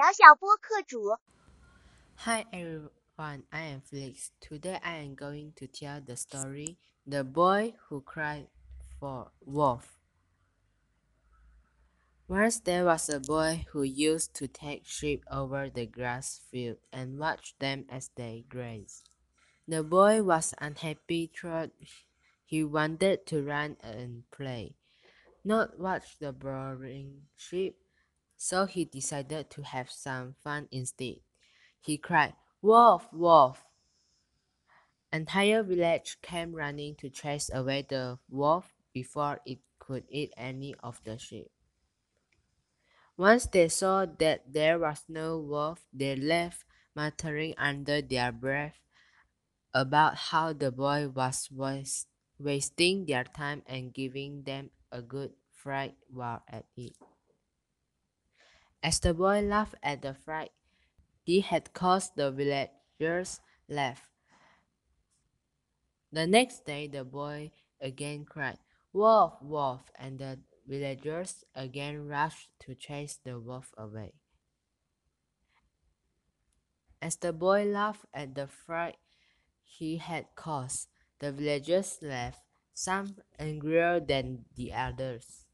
小播客主。 Hi everyone, I am Felix. Today I am going to tell the story The Boy Who Cried for Wolf. Once there was a boy who used to take sheep over the grass field and watch them as they grazed. The boy was unhappy thought he wanted to run and play, not watch the boring sheep, so he decided to have some fun instead. He cried, Wolf, wolf! Entire village came running to chase away the wolf before it could eat any of the sheep. Once they saw that there was no wolf, they left muttering under their breath about how the boy was was wasting their time and giving them a good fright while at it. As the boy laughed at the fright he had caused, the villagers laughed. The next day the boy again cried, Wolf, wolf, and the villagers again rushed to chase the wolf away. As the boy laughed at the fright he had caused, the villagers laughed, some angrier than the others.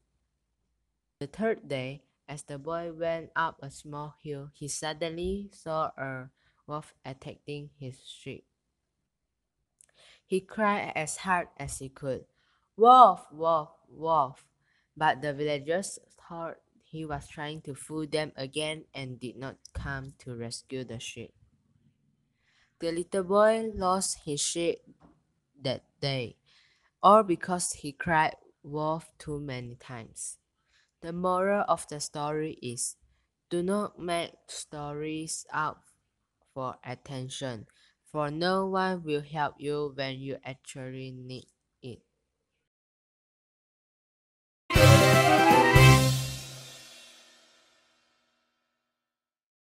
The third day, as the boy went up a small hill, he suddenly saw a wolf attacking his sheep. He cried as hard as he could, Wolf, wolf, wolf! But the villagers thought he was trying to fool them again and did not come to rescue the sheep. The little boy lost his sheep that day, all because he cried wolf too many times. The moral of the story is do not make stories up for attention, for no one will help you when you actually need